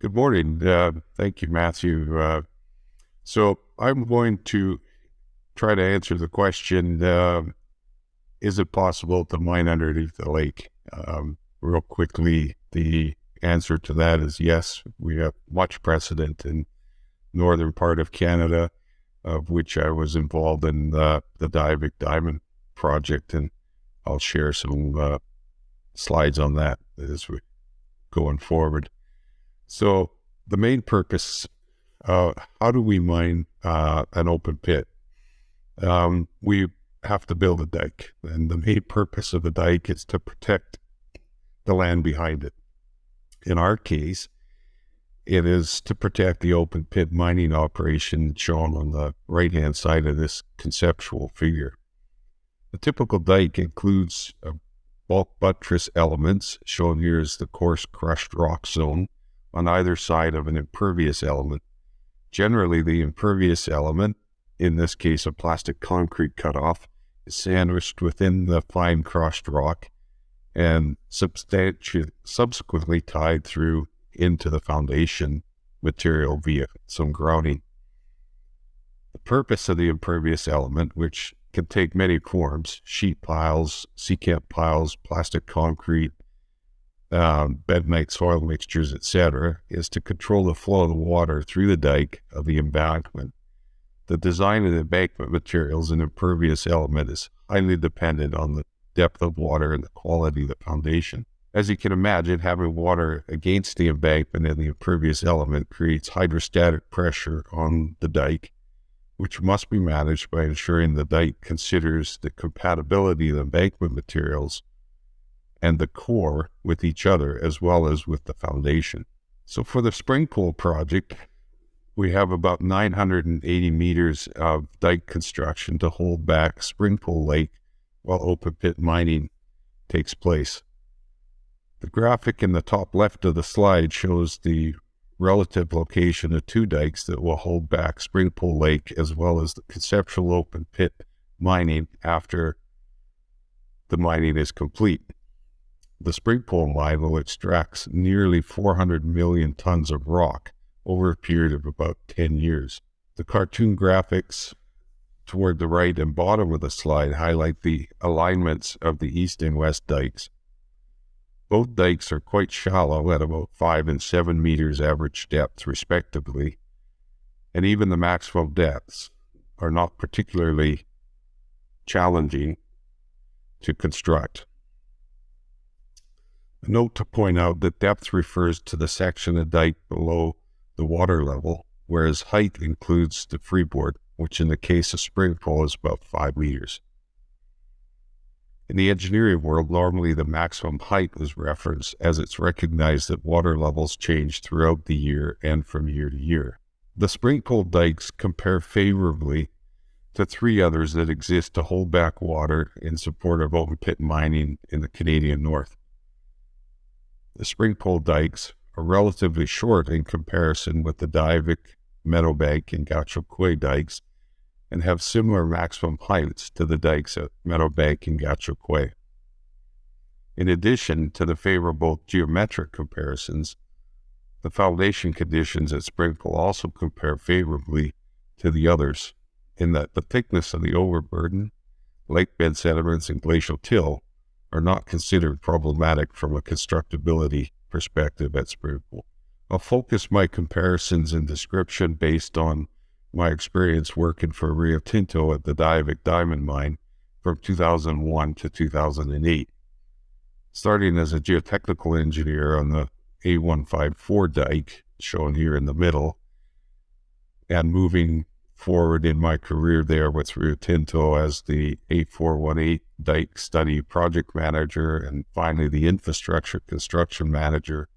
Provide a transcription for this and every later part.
Good morning. Uh, thank you, Matthew. Uh, so I'm going to try to answer the question uh, Is it possible to mine underneath the lake? Um, real quickly, the answer to that is yes. We have much precedent in northern part of Canada, of which I was involved in the, the Diavik Diamond project, and I'll share some uh, slides on that as we going forward. So the main purpose, uh, how do we mine uh, an open pit? Um, we have to build a dike, and the main purpose of the dike is to protect the land behind it. In our case, it is to protect the open pit mining operation shown on the right hand side of this conceptual figure. The typical dike includes bulk buttress elements, shown here as the coarse crushed rock zone, on either side of an impervious element. Generally, the impervious element, in this case a plastic concrete cutoff, is sandwiched within the fine crushed rock and subsequently tied through into the foundation material via some grouting. The purpose of the impervious element, which can take many forms sheet piles, secant piles, plastic concrete, um, bentonite soil mixtures, etc., is to control the flow of the water through the dike of the embankment. The design of the embankment materials and impervious element is highly dependent on the depth of water and the quality of the foundation. As you can imagine, having water against the embankment and the impervious element creates hydrostatic pressure on the dike, which must be managed by ensuring the dike considers the compatibility of the embankment materials and the core with each other as well as with the foundation. So for the Springpole project, we have about 980 meters of dike construction to hold back Springpole lake while open pit mining takes place. The graphic in the top left of the slide shows the relative location of two dikes that will hold back Springpole Lake as well as the conceptual open pit mining after the mining is complete. The Springpole mine will extract nearly 400 million tons of rock over a period of about 10 years. The cartoon graphics toward the right and bottom of the slide highlight the alignments of the east and west dikes. Both dikes are quite shallow at about 5 and 7 meters average depth, respectively, and even the maximum depths are not particularly challenging to construct. Note to point out that depth refers to the section of dike below the water level, whereas height includes the freeboard, which in the case of spring Springpole is about 5 meters. In the engineering world, normally the maximum height is referenced as it's recognized that water levels change throughout the year and from year to year. The spring Springpole dikes compare favorably to three others that exist to hold back water in support of open pit mining in the Canadian North. The Springpole dikes are relatively short in comparison with the Diavik, Meadowbank, and Gahcho Kué dikes and have similar maximum heights to the dikes at Meadowbank and Gahcho Kué. In addition to the favorable geometric comparisons, the foundation conditions at Springpole also compare favorably to the others in that the thickness of the overburden, lake bed sediments, and glacial till are not considered problematic from a constructability perspective at Springpole. I'll focus my comparisons and description based on my experience working for Rio Tinto at the Diavik Diamond Mine from 2001 to 2008. Starting as a geotechnical engineer on the A154 dike, shown here in the middle, and moving forward in my career there with Rio Tinto as the A418 Dike Study Project Manager and finally the Infrastructure Construction Manager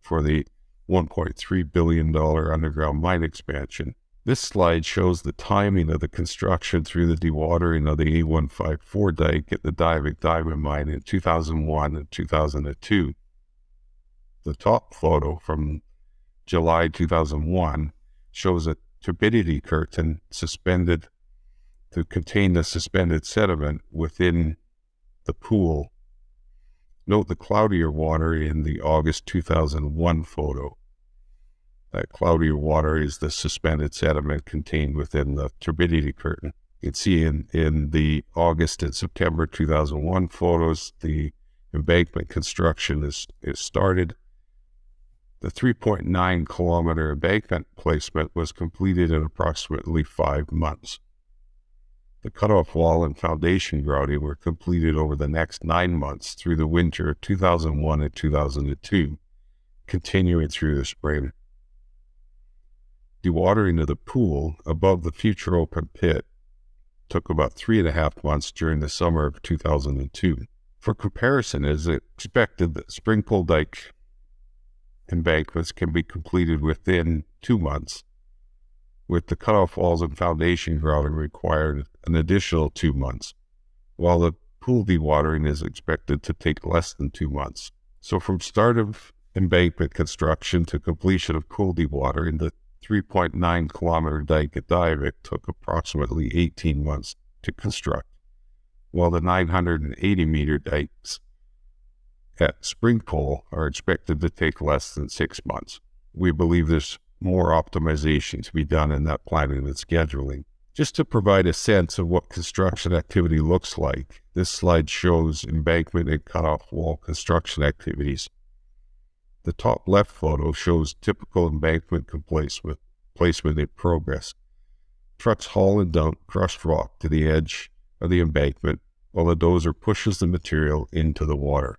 for the $1.3 billion underground mine expansion. This slide shows the timing of the construction through the dewatering of the A154 dike at the Diavik Diamond Mine in 2001 and 2002. The top photo from July 2001 shows a turbidity curtain suspended to contain the suspended sediment within the pool. Note the cloudier water in the August 2001 photo. That cloudier water is the suspended sediment contained within the turbidity curtain. You can see in, in the August and September 2001 photos, the embankment construction is, is started. The 3.9 kilometer embankment placement was completed in approximately five months. The cutoff wall and foundation grouting were completed over the next nine months through the winter of 2001 and 2002, continuing through the spring. Dewatering of the pool above the future open pit took about three and a half months during the summer of 2002. For comparison, it is expected that Springpole dike embankments can be completed within two months, with the cutoff walls and foundation grouting required an additional two months, while the pool dewatering is expected to take less than two months. So from start of embankment construction to completion of pool dewatering, the 3.9 kilometer dike at Diavik took approximately 18 months to construct, while the 980 meter dikes at Springpole are expected to take less than six months. We believe there's more optimization to be done in that planning and scheduling. Just to provide a sense of what construction activity looks like, this slide shows embankment and cutoff wall construction activities. The top left photo shows typical embankment placement, with placement in progress. Trucks haul and dump crushed rock to the edge of the embankment while the dozer pushes the material into the water.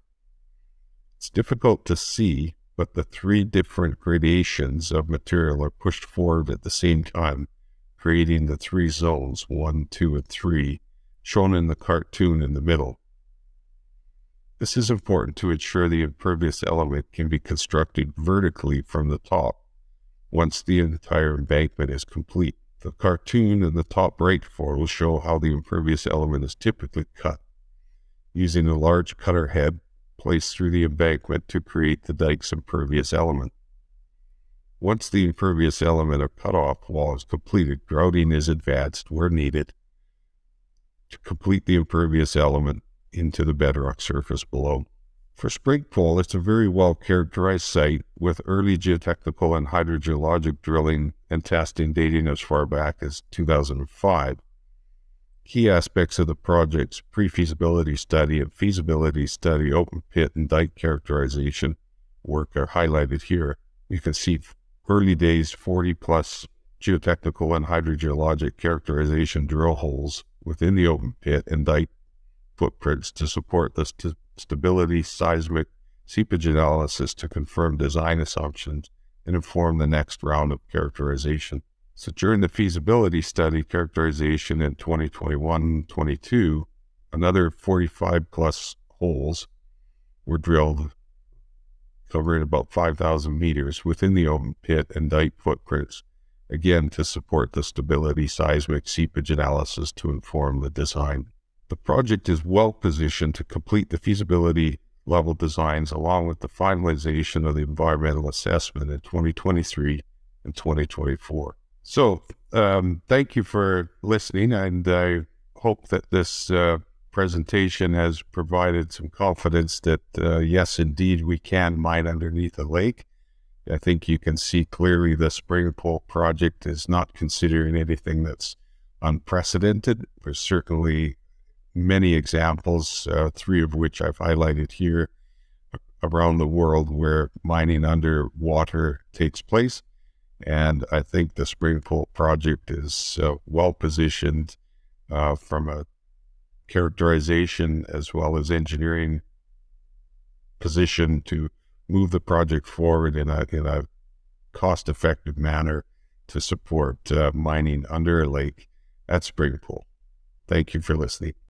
It's difficult to see, but the three different gradations of material are pushed forward at the same time, creating the three zones, one, two, and three, shown in the cartoon in the middle. This is important to ensure the impervious element can be constructed vertically from the top once the entire embankment is complete. The cartoon in the top right photo will show how the impervious element is typically cut using a large cutter head placed through the embankment to create the dike's impervious element. Once the impervious element or cutoff wall is completed, grouting is advanced where needed to complete the impervious element into the bedrock surface below. For Springpole, it's a very well characterized site with early geotechnical and hydrogeologic drilling and testing dating as far back as 2005. Key aspects of the project's pre-feasibility study and feasibility study open pit and dike characterization work are highlighted here. You can see early days 40 plus geotechnical and hydrogeologic characterization drill holes within the open pit and dike footprints to support the st- stability seismic seepage analysis to confirm design assumptions and inform the next round of characterization. So during the feasibility study characterization in 2021 22, another 45 plus holes were drilled covering about 5,000 meters within the open pit and dike footprints, again to support the stability seismic seepage analysis to inform the design. The project is well positioned to complete the feasibility level designs along with the finalization of the environmental assessment in 2023 and 2024. So, um, thank you for listening, and I hope that this uh, presentation has provided some confidence that uh, yes, indeed, we can mine underneath a lake. I think you can see clearly the Springpole project is not considering anything that's unprecedented. There's certainly many examples, uh, three of which I've highlighted here around the world where mining underwater takes place. And I think the Springpole project is uh, well positioned uh, from a characterization as well as engineering position to move the project forward in a, in a cost effective manner to support uh, mining under a lake at Springpole. Thank you for listening.